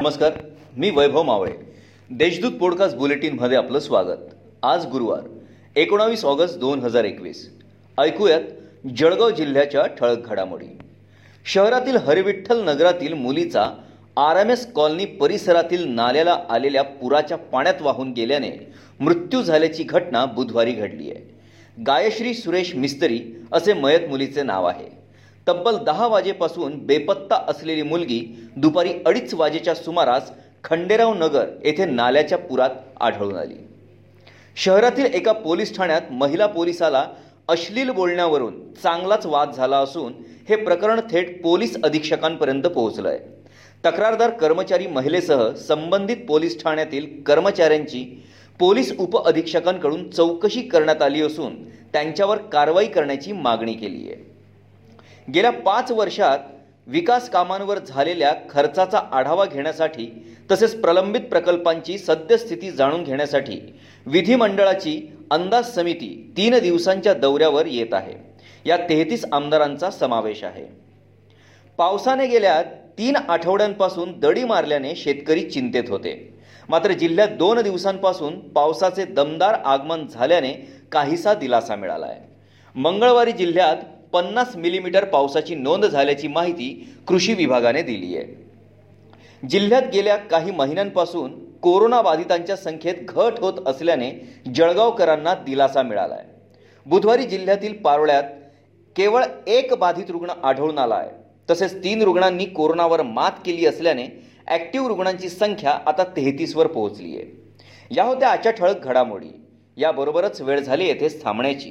नमस्कार मी वैभव मावळे. देशदूत पॉडकास्ट बुलेटिनमध्ये आपलं स्वागत. आज गुरुवार एकोणावीस ऑगस्ट दोन हजार एकवीस. ऐकूयात जळगाव जिल्ह्याच्या ठळक घडामोडी. शहरातील हरिविठ्ठल नगरातील मुलीचा आर एम एस कॉलनी परिसरातील नाल्याला आलेल्या पुराच्या पाण्यात वाहून गेल्याने मृत्यू झाल्याची घटना बुधवारी घडली आहे गायश्री सुरेश मिस्त्री असे मयत मुलीचे नाव आहे. तब्बल दहा वाजेपासून बेपत्ता असलेली मुलगी दुपारी अडीच वाजेच्या सुमारास खंडेराव नगर येथे नाल्याच्या पुरात आढळून आली. शहरातील एका पोलीस ठाण्यात महिला पोलिसाला अश्लील बोलण्यावरून चांगलाच वाद झाला असून हे प्रकरण थेट पोलीस अधीक्षकांपर्यंत पोहोचलं आहे तक्रारदार कर्मचारी महिलेसह संबंधित पोलीस ठाण्यातील कर्मचाऱ्यांची पोलीस उपअधीक्षकांकडून चौकशी करण्यात आली असून त्यांच्यावर कारवाई करण्याची मागणी केली आहे गेल्या पाच वर्षात विकास कामांवर झालेल्या खर्चाचा आढावा घेण्यासाठी तसेच प्रलंबित प्रकल्पांची सद्यस्थिती जाणून घेण्यासाठी विधिमंडळाची अंदाज समिती तीन दिवसांच्या दौऱ्यावर येत आहे. या तेहतीस आमदारांचा समावेश आहे. पावसाने गेल्या तीन आठवड्यांपासून दडी मारल्याने शेतकरी चिंतेत होते. मात्र जिल्ह्यात दोन दिवसांपासून पावसाचे दमदार आगमन झाल्याने काहीसा दिलासा मिळाला आहे मंगळवारी जिल्ह्यात पन्नास मिलीमीटर पावसाची नोंद झाल्याची माहिती कृषी विभागाने दिली आहे. जिल्ह्यात गेल्या काही महिन्यांपासून कोरोना बाधितांच्या संख्येत घट होत असल्याने जळगावकरांना दिलासा मिळाला आहे बुधवारी जिल्ह्यातील पारोळ्यात केवळ एक बाधित रुग्ण आढळून आला आहे. तसेच तीन रुग्णांनी कोरोनावर मात केली असल्याने ॲक्टिव्ह रुग्णांची संख्या आता तेहतीसवर पोहोचली आहे. या होत्या आजच्या ठळक घडामोडी. याबरोबरच वेळ झाली येथेच थांबण्याची.